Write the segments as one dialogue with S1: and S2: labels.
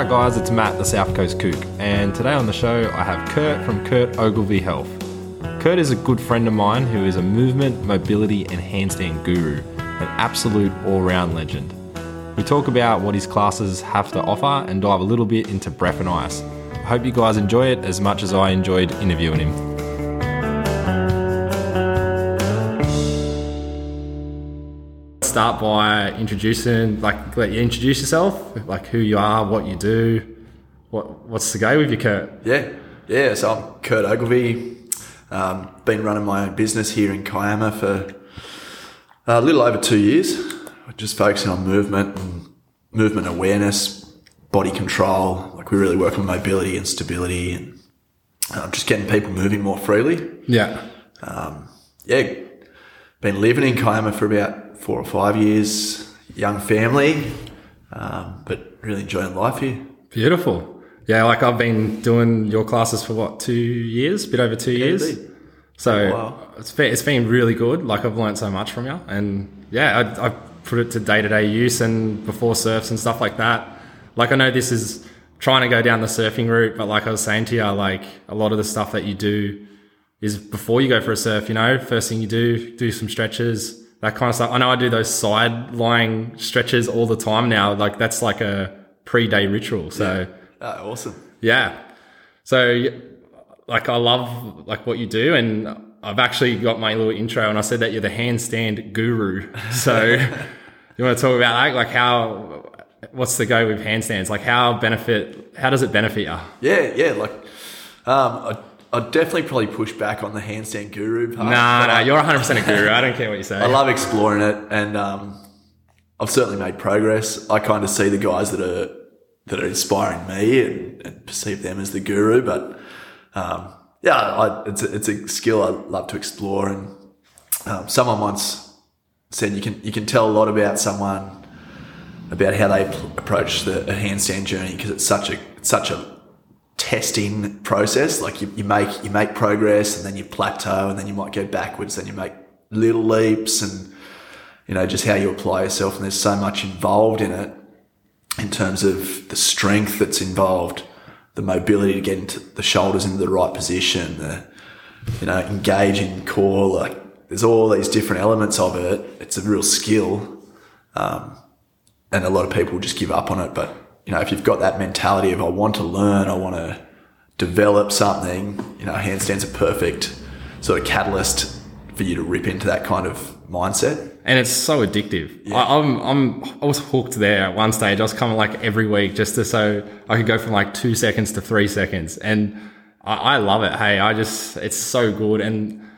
S1: Hi guys, it's Matt, the South Coast Kook, and today on the show I have Kurt from Kurt Ogilvie Health. Kurt is a good friend of mine who is a movement, mobility, and handstand guru, an absolute all round legend. We talk about what his classes have to offer and dive a little bit into breath and ice. I hope you guys enjoy it as much as I enjoyed interviewing him. Start by introducing, like, let you introduce yourself, like who you are, what you do, what what's the go with you, Kurt?
S2: Yeah, yeah. So I'm Kurt Ogilvie. Um, been running my own business here in Kiama for a little over two years. Just focusing on movement and movement awareness, body control. Like we really work on mobility and stability, and um, just getting people moving more freely.
S1: Yeah.
S2: Yeah, been living in Kiama for about four or five years. Young family, um, but really enjoying life here.
S1: Beautiful. Yeah, like I've been doing your classes for what, two years? bit over two years.
S2: indeed.
S1: So
S2: Wow.
S1: it's been, it's been really good. Like I've learned so much from you. And yeah, I, I put it to day to day use and before surfs and stuff like that. Like I know this is trying to go down the surfing route, but like I was saying to you, like a lot of the stuff that you do is before you go for a surf, you know, first thing you do, do some stretches, that kind of stuff. I know I do those side lying stretches all the time now. Like that's like a pre day ritual. So
S2: Ah, awesome.
S1: yeah. So like I love like what you do and I've actually got my little intro and I said that you're the handstand guru. So you want to talk about that? Like how what's the go with handstands? Like how benefit how does it benefit you?
S2: Yeah, yeah. Like, um, I, I'd definitely probably push back on the handstand guru part.
S1: Nah, nah, you're 100% a guru. I don't care what you say.
S2: I love exploring it, and um, I've certainly made progress. I kind of see the guys that are that are inspiring me and, and perceive them as the guru. But um, yeah, I, it's a, it's a skill I love to explore. And um, someone once said you can you can tell a lot about someone about how they pl- approach the a handstand journey because it's such a it's such a testing process. Like you, you make you make progress and then you plateau and then you might go backwards, then you make little leaps and you know just how you apply yourself. And there's so much involved in it in terms of the strength that's involved, the mobility to get into the shoulders into the right position, the you know engaging core. Like there's all these different elements of it. It's a real skill um, and a lot of people just give up on it. But you know, if you've got that mentality of I want to learn, I want to develop something, you know, handstands are perfect sort of catalyst for you to rip into that kind of mindset.
S1: and it's so addictive. I, I'm, I'm, I was hooked there at one stage. I was coming like every week just to so I could go from like two seconds to three seconds, and I, I love it. Hey, I just it's so good, and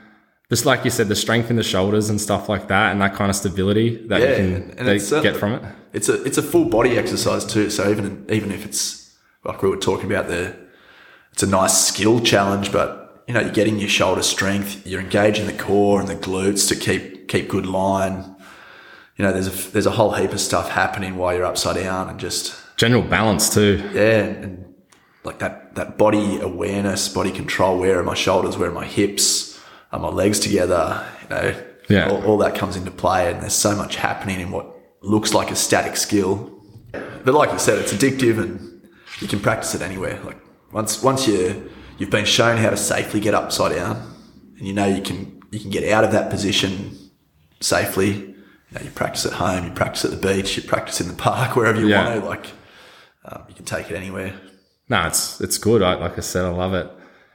S1: just like you said, the strength in the shoulders and stuff like that, and that kind of stability that you can
S2: and
S1: get from it.
S2: It's a it's a full body exercise too. So even even if it's like we were talking about there, it's a nice skill challenge, but you know you're getting your shoulder strength, you're engaging the core and the glutes to keep keep good line. You know, there's a there's a whole heap of stuff happening while you're upside down and just
S1: General balance too.
S2: yeah, and, and like that that body awareness, body control. Where are my shoulders? Where are my hips? Are my legs together? You know,
S1: Yeah.
S2: all, all that comes into play, and there's so much happening in what looks like a static skill. But like you said, it's addictive, and you can practice it anywhere. Like once once you you've been shown how to safely get upside down, and you know you can you can get out of that position safely. You know, you practice at home, you practice at the beach, you practice in the park, wherever you
S1: Yeah.
S2: want to. Like um, you can take it anywhere.
S1: No, it's it's good. I, like I said, I love it.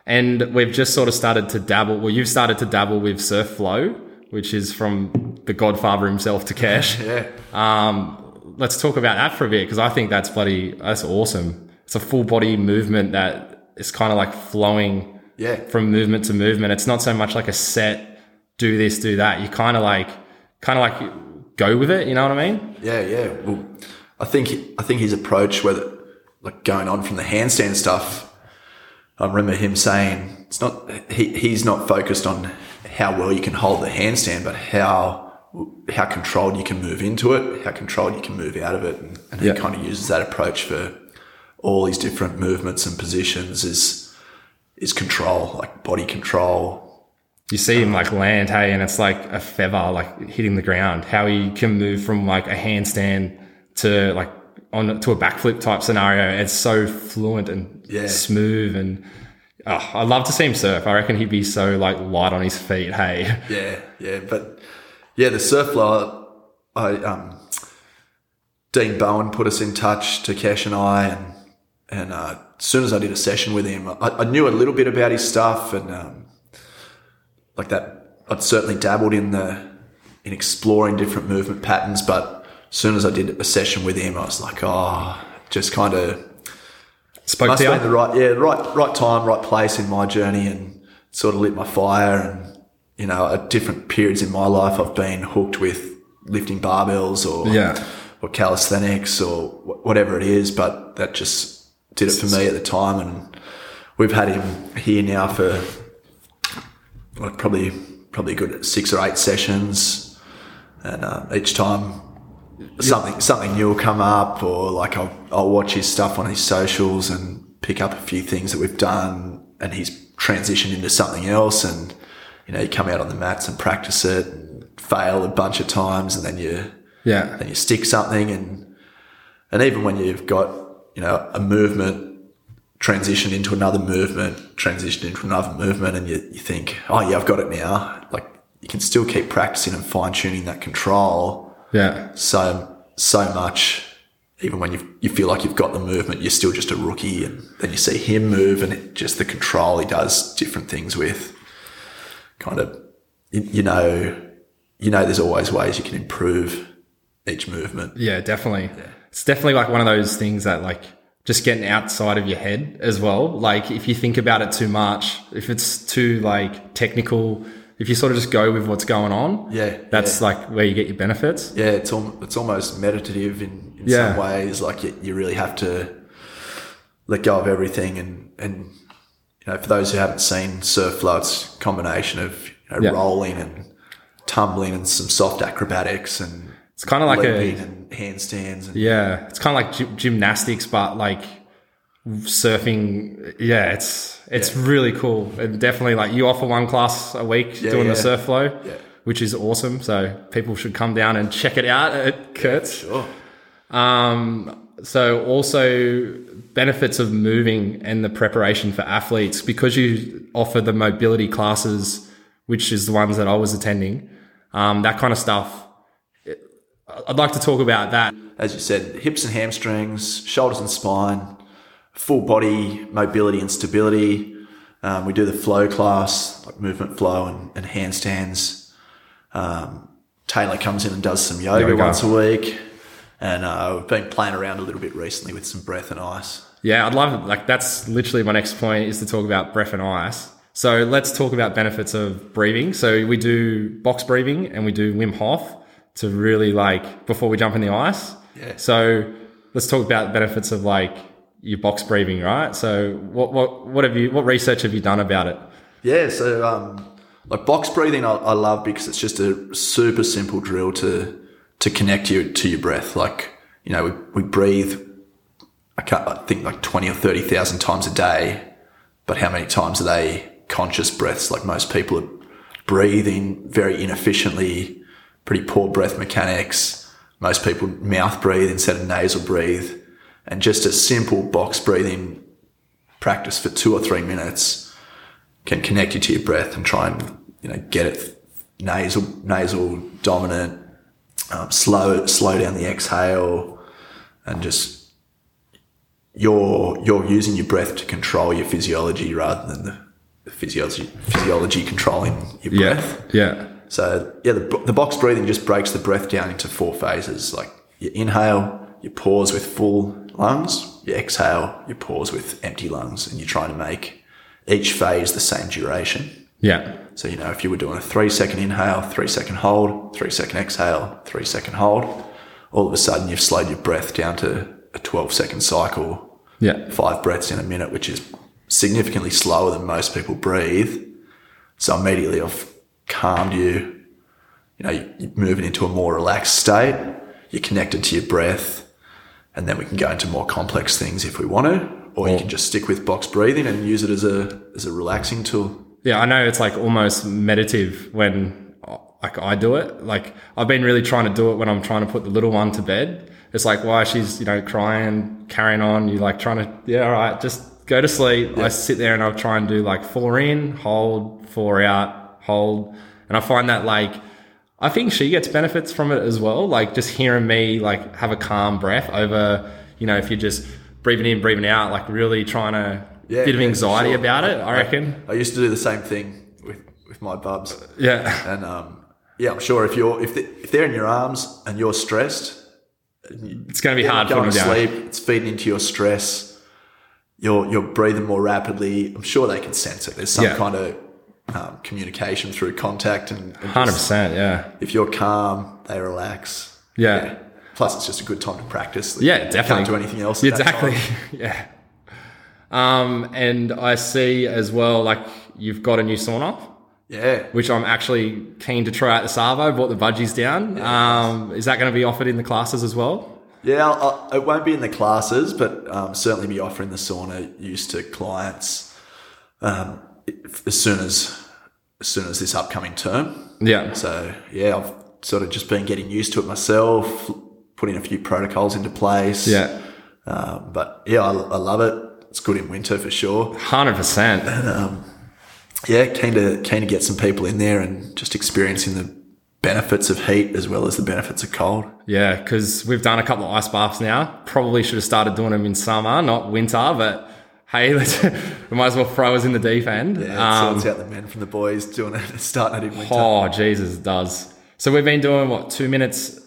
S1: And we've just sort of started to dabble. Well, you've started to dabble with Surf Flow, which is from the Godfather himself, Takesh.
S2: Yeah.
S1: Um, let's talk about that for a bit because I think that's bloody that's awesome. It's a full body movement that is kind of like flowing
S2: Yeah.
S1: from movement to movement. It's not so much like a set, do this, do that. You kind of like kind of like go with it. You know what I mean?
S2: Yeah, yeah. Well, I think I think his approach, whether like going on from the handstand stuff, I remember him saying it's not he, he's not focused on how well you can hold the handstand, but how how controlled you can move into it, how controlled you can move out of it, and, and
S1: Yeah.
S2: he kind of uses that approach for all these different movements and positions. Is is control, like body control,
S1: You see him like land, hey, and it's like a feather like hitting the ground. How he can move from like a handstand to like on to a backflip type scenario. It's so fluent and
S2: Yeah.
S1: smooth and. Oh, I'd love to see him surf. I reckon he'd be so like light on his feet. Hey,
S2: Yeah, yeah, but yeah, the surf flow. I um, Dean Bowen put us in touch, Takesh and I, and and uh, as soon as I did a session with him, I, I knew a little bit about his stuff, and um, like that, I'd certainly dabbled in the in exploring different movement patterns, but as soon as I did a session with him, I was like, oh, just kind of
S1: spoke
S2: must
S1: to
S2: been the right, yeah, right, right time, right place in my journey, and sort of lit my fire. And you know, at different periods in my life, I've been hooked with lifting barbells or
S1: Yeah.
S2: or calisthenics or wh- whatever it is. But that just did it for me at the time, and we've had him here now for like probably probably good six or eight sessions, and uh, each time something something new will come up, or like I'll, I'll watch his stuff on his socials and pick up a few things that we've done, and he's transitioned into something else, and you know you come out on the mats and practice it, and fail a bunch of times, and then you
S1: Yeah,
S2: then you stick something, and and even when you've got you know a movement transition into another movement, transition into another movement, and you, you think, oh yeah, I've got it now. Like you can still keep practicing and fine tuning that control
S1: yeah,
S2: so so much. Even when you you feel like you've got the movement, you're still just a rookie, and then you see him move, and just the control he does different things with. Kind of, you, you know, you know, there's always ways you can improve each movement.
S1: yeah, definitely. It's definitely like one of those things that like just getting outside of your head as well. Like if you think about it too much, if it's too like technical, if you sort of just go with what's going on,
S2: Yeah,
S1: that's like where you get your benefits.
S2: Yeah, it's al- it's almost meditative in, in
S1: Yeah.
S2: some ways. Like you, you really have to let go of everything, and and you know, for those who haven't seen surf flow, it's a combination of you know,
S1: Yeah.
S2: rolling and tumbling and some soft acrobatics and
S1: It's kind of like a
S2: and handstands. And,
S1: yeah, it's kind of like gy- gymnastics, but like surfing. Yeah, it's it's really cool. And definitely like you offer one class a week doing
S2: yeah.
S1: the surf flow,
S2: Yeah.
S1: which is awesome. So people should come down and check it out at Kurt's.
S2: Sure.
S1: Um, so also benefits of moving and the preparation for athletes because you offer the mobility classes, which is the ones that I was attending. Um, that kind of stuff. I'd like to talk about that.
S2: As you said, hips and hamstrings, shoulders and spine, full body mobility and stability. Um, we do the flow class, like movement flow and, and handstands. Um, Taylor comes in and does some yoga
S1: Yoga.
S2: once a week. And uh, we've been playing around a little bit recently with some breath and ice.
S1: Yeah, I'd love it. Like that's literally my next point is to talk about breath and ice. So let's talk about benefits of breathing. So we do box breathing and we do Wim Hof to really like before we jump in the ice.
S2: Yeah.
S1: So let's talk about benefits of like your box breathing, right? So what what what have you what research have you done about it?
S2: Yeah, so um, like box breathing, I, I love because it's just a super simple drill to to connect you to your breath. Like you know, we, we breathe. I can't. I think like twenty or thirty thousand times a day, but how many times are they conscious breaths? Like most people are breathing very inefficiently, pretty poor breath mechanics. Most people mouth breathe instead of nasal breathe, and just a simple box breathing practice for two or three minutes can connect you to your breath and try and you know get it nasal nasal dominant, um, slow slow down the exhale, and just you're you're using your breath to control your physiology rather than the, the physiology physiology controlling your breath.
S1: Yeah.
S2: So yeah, the, the box breathing just breaks the breath down into four phases. Like you inhale, you pause with full lungs, you exhale, you pause with empty lungs, and you're trying to make each phase the same duration.
S1: Yeah.
S2: So you know, if you were doing a three second inhale, three second hold, three second exhale, three second hold, all of a sudden you've slowed your breath down to a 12 second cycle,
S1: Yeah.
S2: five breaths in a minute, which is significantly slower than most people breathe. So immediately I've calmed you. You know, you're moving into a more relaxed state. You're connected to your breath, and then we can go into more complex things if we want to, or you can just stick with box breathing and use it as a as a relaxing tool.
S1: Yeah, I know it's like almost meditative when like I do it. Like I've been really trying to do it when I'm trying to put the little one to bed. It's like why she's you know crying, carrying on. You like trying to yeah, all right, just go to sleep. I sit there and I'll try and do like four in, hold, four out, hold, and I find that like I think she gets benefits from it as well. Like just hearing me like have a calm breath over you know if you're just breathing in, breathing out, like really trying to
S2: Yeah,
S1: bit of anxiety
S2: sure.
S1: about it. I reckon.
S2: I used to do the same thing with, with my bubs.
S1: Yeah.
S2: And um, yeah, I'm sure if you're if, they, if they're in your arms and you're stressed,
S1: It's going to be hard
S2: not
S1: for
S2: going
S1: them
S2: to
S1: down.
S2: sleep. It's feeding into your stress. You're you're breathing more rapidly. I'm sure they can sense it. There's some
S1: Yeah.
S2: kind of um, communication through contact, and, and
S1: Hundred
S2: just-
S1: percent. Yeah.
S2: if you're calm, they relax.
S1: Yeah.
S2: Plus, it's just a good time to practice.
S1: Yeah,
S2: You
S1: definitely.
S2: Can't do anything else.
S1: Exactly. yeah. Um, and I see as well, like you've got a new sauna,
S2: Yeah.
S1: which I'm actually keen to try out the Savo. Bought the budgies down. Um, is that going to be offered in the classes as well?
S2: Yeah, I'll, it won't be in the classes, but um, certainly be offering the sauna use to clients um, as soon as as soon as this upcoming term.
S1: Yeah.
S2: So yeah, I've sort of just been getting used to it myself, putting a few protocols into place.
S1: Yeah.
S2: Um, but yeah, I, I love it. It's good in winter for sure.
S1: Hundred percent.
S2: Yeah, keen to keen to get some people in there and just experiencing the benefits of heat as well as the benefits of cold.
S1: Yeah, because we've done a couple of ice baths now. Probably should have started doing them in summer, not winter. But hey, let's, we might as well throw us in the deep end.
S2: Yeah, it
S1: Um,
S2: sorts out the men from the boys doing it, starting it in winter.
S1: Oh, Jesus, it does. So we've been doing what two minutes,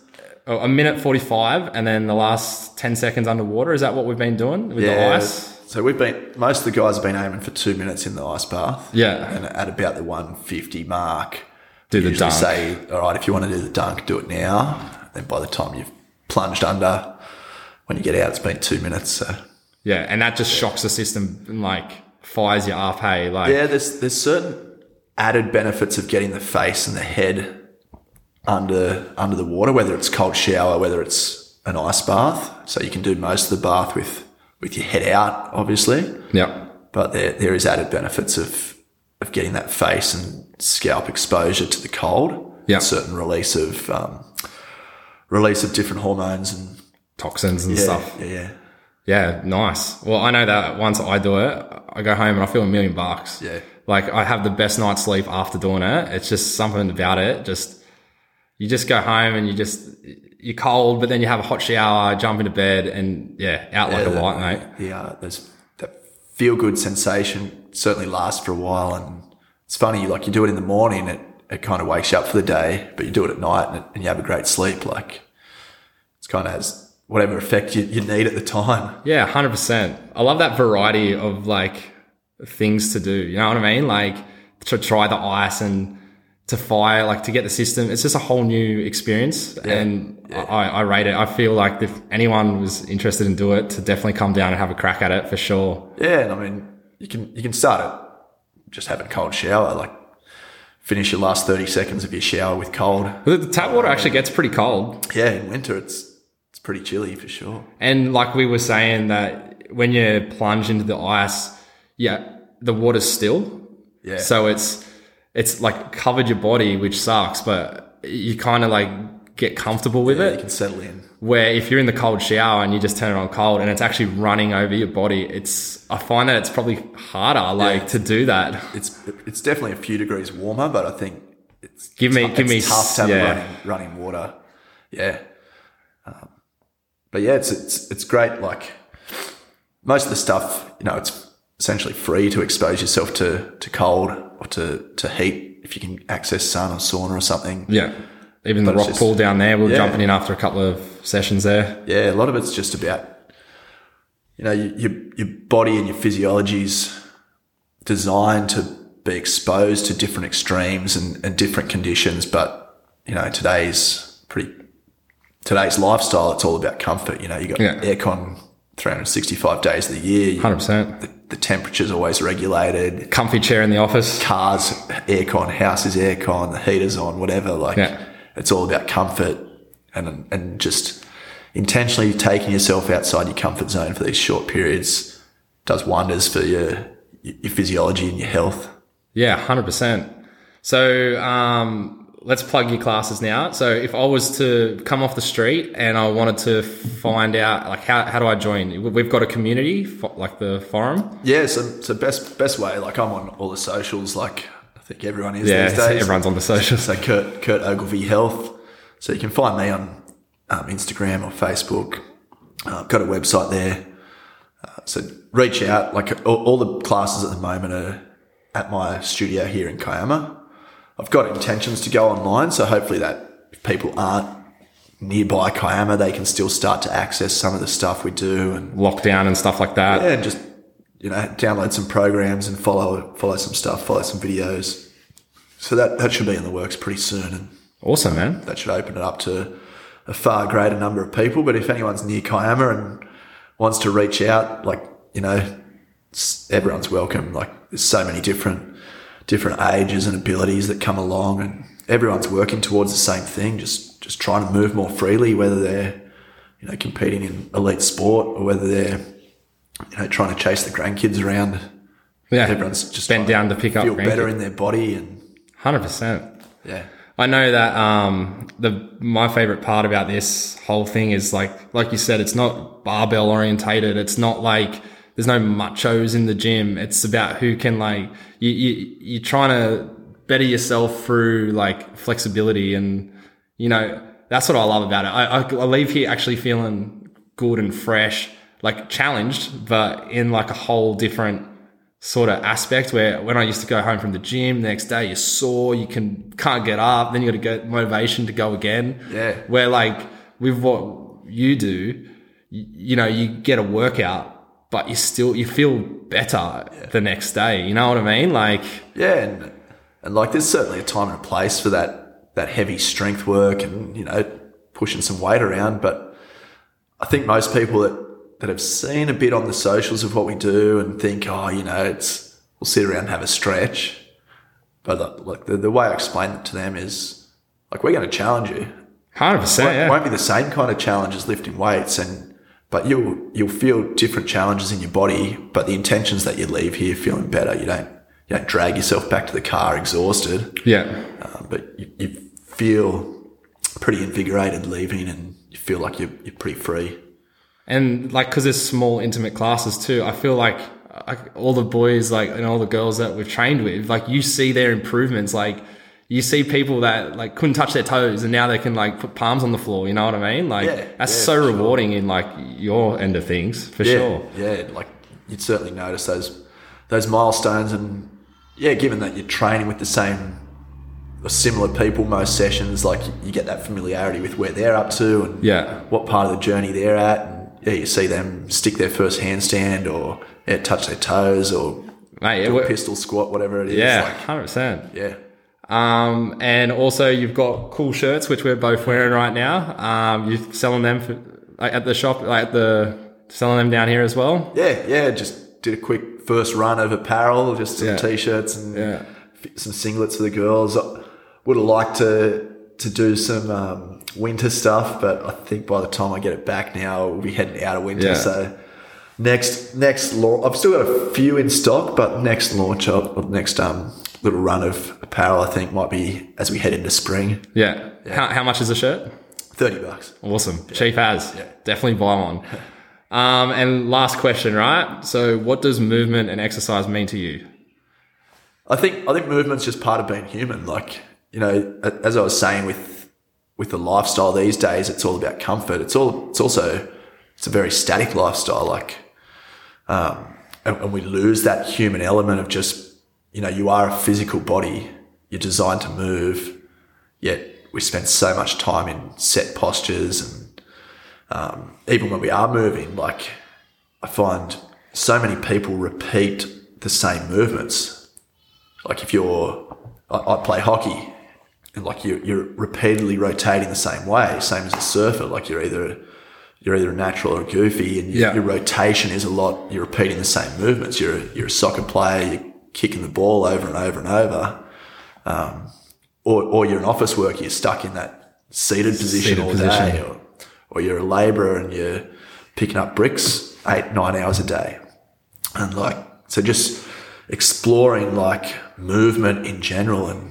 S1: oh, a minute forty-five, and then the last ten seconds underwater. Is that what we've been doing with the ice?
S2: So we've been most of the guys have been aiming for two minutes in the ice bath.
S1: Yeah.
S2: And at about the one fifty mark,
S1: Do the dunk.
S2: say, all right, if you want to do the dunk, do it now. Then by the time you've plunged under, when you get out, it's been two minutes. So
S1: Yeah, and that just shocks the system and like fires you up. Hey, like
S2: yeah, there's there's certain added benefits of getting the face and the head under under the water, whether it's cold shower, whether it's an ice bath. So you can do most of the bath with with your head out, obviously.
S1: yeah,
S2: but there, there is added benefits of of getting that face and scalp exposure to the cold.
S1: Yeah.
S2: certain release of um, release of different hormones and
S1: toxins and
S2: yeah,
S1: stuff.
S2: yeah, yeah,
S1: Yeah, nice. Well, I know that once I do it, I go home and I feel a million bucks.
S2: Yeah.
S1: Like I have the best night's sleep after doing it. It's just something about it. Just you just go home and you just you're cold, but then you have a hot shower, jump into bed, and yeah, out like a light, mate.
S2: yeah. There's that feel good sensation certainly lasts for a while, and it's funny. Like you do it in the morning, it it kind of wakes you up for the day, but you do it at night and, it, and you have a great sleep. Like it's kind of has whatever effect you, you need at the time.
S1: Yeah, hundred percent. I love that variety of like things to do. You know what I mean? Like to try the ice and to fire, like to get the system. It's just a whole new experience, and I, I rate it. I feel like if anyone was interested in do it, to definitely come down and have a crack at it for sure.
S2: Yeah, and I mean, you can you can start it just having a cold shower, like finish your last thirty seconds of your shower with cold.
S1: The tap water actually gets pretty cold,
S2: Yeah, in winter it's pretty chilly for sure.
S1: and like we were saying that when you plunge into the ice, yeah, the water's still.
S2: Yeah.
S1: So it's it's like covered your body, which sucks, but you kind of like get comfortable with
S2: Yeah, you can settle in.
S1: Where if you're in the cold shower and you just turn it on cold and it's actually running over your body, it's I find that it's probably harder like to do that.
S2: It's it's definitely a few degrees warmer, but I think it's
S1: Give me- give me
S2: tough to have
S1: yeah.
S2: running running water. Yeah. Um, but yeah, it's it's it's great. Like most of the stuff, you know, it's essentially free to expose yourself to to cold or to to heat if you can access sun or sauna or something.
S1: Yeah. Even the
S2: But it's
S1: rock
S2: just-
S1: pool down there, we we're
S2: Yeah.
S1: jumping in after a couple of sessions there.
S2: Yeah, a lot of it's just about you know your your, your body and your physiology's designed to be exposed to different extremes and, and different conditions, but you know today's pretty today's lifestyle. It's all about comfort. You know, you got
S1: Yeah.
S2: aircon 365 days of the year.
S1: Hundred percent.
S2: the, the temperature's always regulated.
S1: Comfy chair in the office.
S2: Cars, aircon, houses, aircon, the heater's on, whatever. Like
S1: Yeah.
S2: it's all about comfort and and just intentionally taking yourself outside your comfort zone for these short periods does wonders for your your physiology and your health.
S1: Yeah, hundred percent. So, um, let's plug your classes now. So if I was to come off the street and I wanted to find out like how, how do I join? We've got a community like the forum.
S2: Yeah, so, so best best way, like I'm on all the socials, like I think everyone is
S1: Yeah,
S2: these days.
S1: everyone's on the socials.
S2: So Kurt Kurt Ogilvie Health. So you can find me on um, Instagram or Facebook. Uh, I've got a website there. Uh, so reach out. Like all, all the classes at the moment are at my studio here in Kiama. I've got intentions to go online, so hopefully that if people aren't nearby Kiama, they can still start to access some of the stuff we do and
S1: Lockdown and stuff like that.
S2: yeah, and just you know, download some programs and follow follow some stuff, follow some videos. So that that should be in the works pretty soon, and
S1: Awesome, man.
S2: that should open it up to a far greater number of people. But if anyone's near Kiama and wants to reach out, like you know, everyone's welcome. Like there's so many different different ages and abilities that come along, and everyone's working towards the same thing. Just just trying to move more freely, whether they're you know competing in elite sport or whether they're you know trying to chase the grandkids around.
S1: Yeah.
S2: Everyone's just
S1: bent down to pick up
S2: feel better in their body and
S1: 100%.
S2: yeah.
S1: I know that um, the my favorite part about this whole thing is like like you said, it's not barbell orientated. It's not like there's no machos in the gym. It's about who can like you you you're trying to better yourself through like flexibility and you know that's what I love about it. I, I, I leave here actually feeling good and fresh, like challenged, but in like a whole different sort of aspect where when I used to go home from the gym, the next day you're sore, you can can't get up, then you got to get motivation to go again.
S2: Yeah.
S1: Where like with what you do, you, you know, you get a workout, but you still you feel better the next day. You know what I mean? Like
S2: Yeah, and and like there's certainly a time and a place for that that heavy strength work and you know pushing some weight around. But I think most people that that have seen a bit on the socials of what we do and think, oh, you know, it's we'll sit around and have a stretch. But like, the, the way I explain it to them is like we're going to challenge you.
S1: hundred percent,
S2: Won't,
S1: yeah.
S2: won't be the same kind of challenge as lifting weights and but you'll you'll feel different challenges in your body but the intentions that you leave here feeling better. You don't you don't drag yourself back to the car exhausted.
S1: Yeah.
S2: uh, but you, you feel pretty invigorated leaving and you feel like you're, you're pretty free.
S1: And like because there's small intimate classes too i feel like, like all the boys like and all the girls that we've trained with like you see their improvements like you see people that like couldn't touch their toes and now they can like put palms on the floor you know what i mean like
S2: Yeah,
S1: that's
S2: yeah,
S1: so
S2: for sure.
S1: rewarding in like your end of things for
S2: yeah
S1: sure
S2: yeah like you'd certainly notice those those milestones and yeah given that you're training with the same or similar people most sessions like you get that familiarity with where they're up to and
S1: yeah
S2: what part of the journey they're at. And yeah, you see them stick their first handstand or yeah, touch their toes or
S1: Mate,
S2: do a pistol squat, whatever it is.
S1: yeah
S2: Like,
S1: 100%
S2: yeah.
S1: Um, and also you've got cool shirts, which we're both wearing right now. Um, you're selling them for, like, at the shop, like at the, selling them down here as well.
S2: Yeah, yeah. Just did a quick first run of apparel, just some
S1: Yeah.
S2: t-shirts and
S1: Yeah.
S2: some singlets for the girls. Would have liked to to do some um, winter stuff, but I think by the time I get it back now, we'll be heading out of winter.
S1: Yeah.
S2: So next next launch, I've still got a few in stock, but next launch up, next um little run of apparel, I think might be as we head into spring.
S1: Yeah. How, how much is a shirt?
S2: Thirty bucks.
S1: Awesome. Cheap as. Yeah. Definitely buy one. Um, and last question, right? So what does movement and exercise mean to you?
S2: I think I think movement's just part of being human. Like you know, as I was saying with with the lifestyle these days, it's all about comfort. It's all it's also it's a very static lifestyle. Like, um, and, and we lose that human element of just you know you are a physical body. You're designed to move, yet we spend so much time in set postures and um, even when we are moving, like I find so many people repeat the same movements like if you're I, I play hockey and like you're, you're repeatedly rotating the same way same as a surfer like you're either you're either a natural or a goofy and your,
S1: Yeah.
S2: your rotation is a lot you're repeating the same movements you're a, you're a soccer player you're kicking the ball over and over and over um, or, or you're an office worker you're stuck in that seated position
S1: Seated
S2: all
S1: position.
S2: day or, or you're a labourer and you're picking up bricks eight nine hours a day and like so just exploring like movement in general and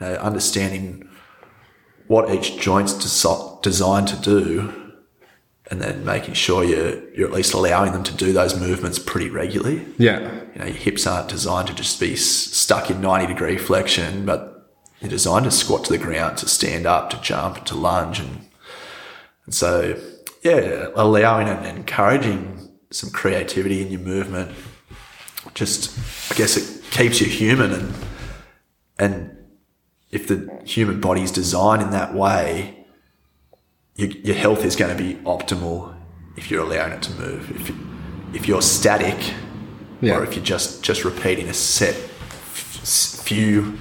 S2: you know, understanding what each joint's desi- designed to do, and then making sure you're you're at least allowing them to do those movements pretty regularly.
S1: Yeah.
S2: You know, your hips aren't designed to just be s- stuck in ninety degree flexion, but you're designed to squat to the ground, to stand up, to jump, to lunge, and and so yeah, allowing and encouraging some creativity in your movement. Just, I guess it keeps you human, and and if the human body's designed in that way, your, your health is going to be optimal if you're allowing it to move. If if you're static,
S1: Yeah.
S2: or if you're just just repeating a set f- few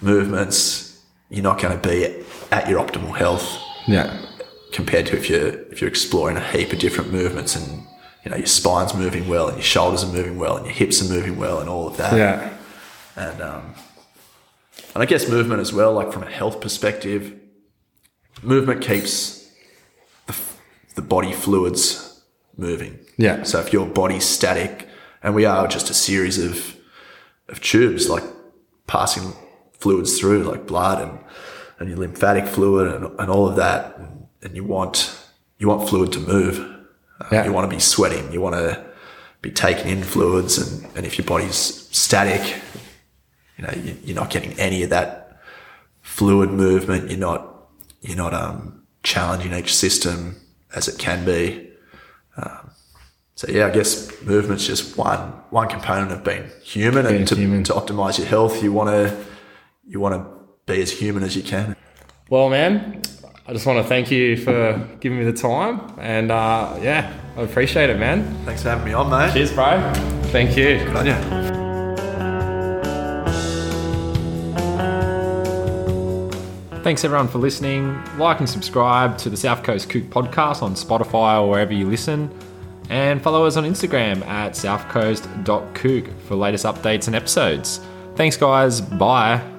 S2: movements, you're not going to be at your optimal health
S1: Yeah.
S2: compared to if you're if you're exploring a heap of different movements and you know your spine's moving well and your shoulders are moving well and your hips are moving well and all of that
S1: Yeah.
S2: and um, and I guess movement as well like from a health perspective movement keeps the body fluids moving
S1: Yeah.
S2: so if your body's static and we are just a series of of tubes like passing fluids through like blood and and your lymphatic fluid and, and all of that and, and you want you want fluid to move Uh,
S1: Yeah.
S2: you want to be sweating you want to be taking in fluids and, and if your body's static you know you, you're not getting any of that fluid movement you're not you're not um, challenging each system as it can be so yeah, I guess movement's just one one component of being human,
S1: Being
S2: and to,
S1: human.
S2: to optimize your health, you want to you want to be as human as you can.
S1: Well, man, I just want to thank you for giving me the time. And uh, yeah, I appreciate it, man.
S2: Thanks for having me on, mate.
S1: Cheers, bro. Thank you.
S2: Good on you.
S1: Thanks everyone for listening. Like and subscribe to the South Coast Kook podcast on Spotify or wherever you listen. And follow us on Instagram at southcoast.kook for latest updates and episodes. Thanks, guys. Bye.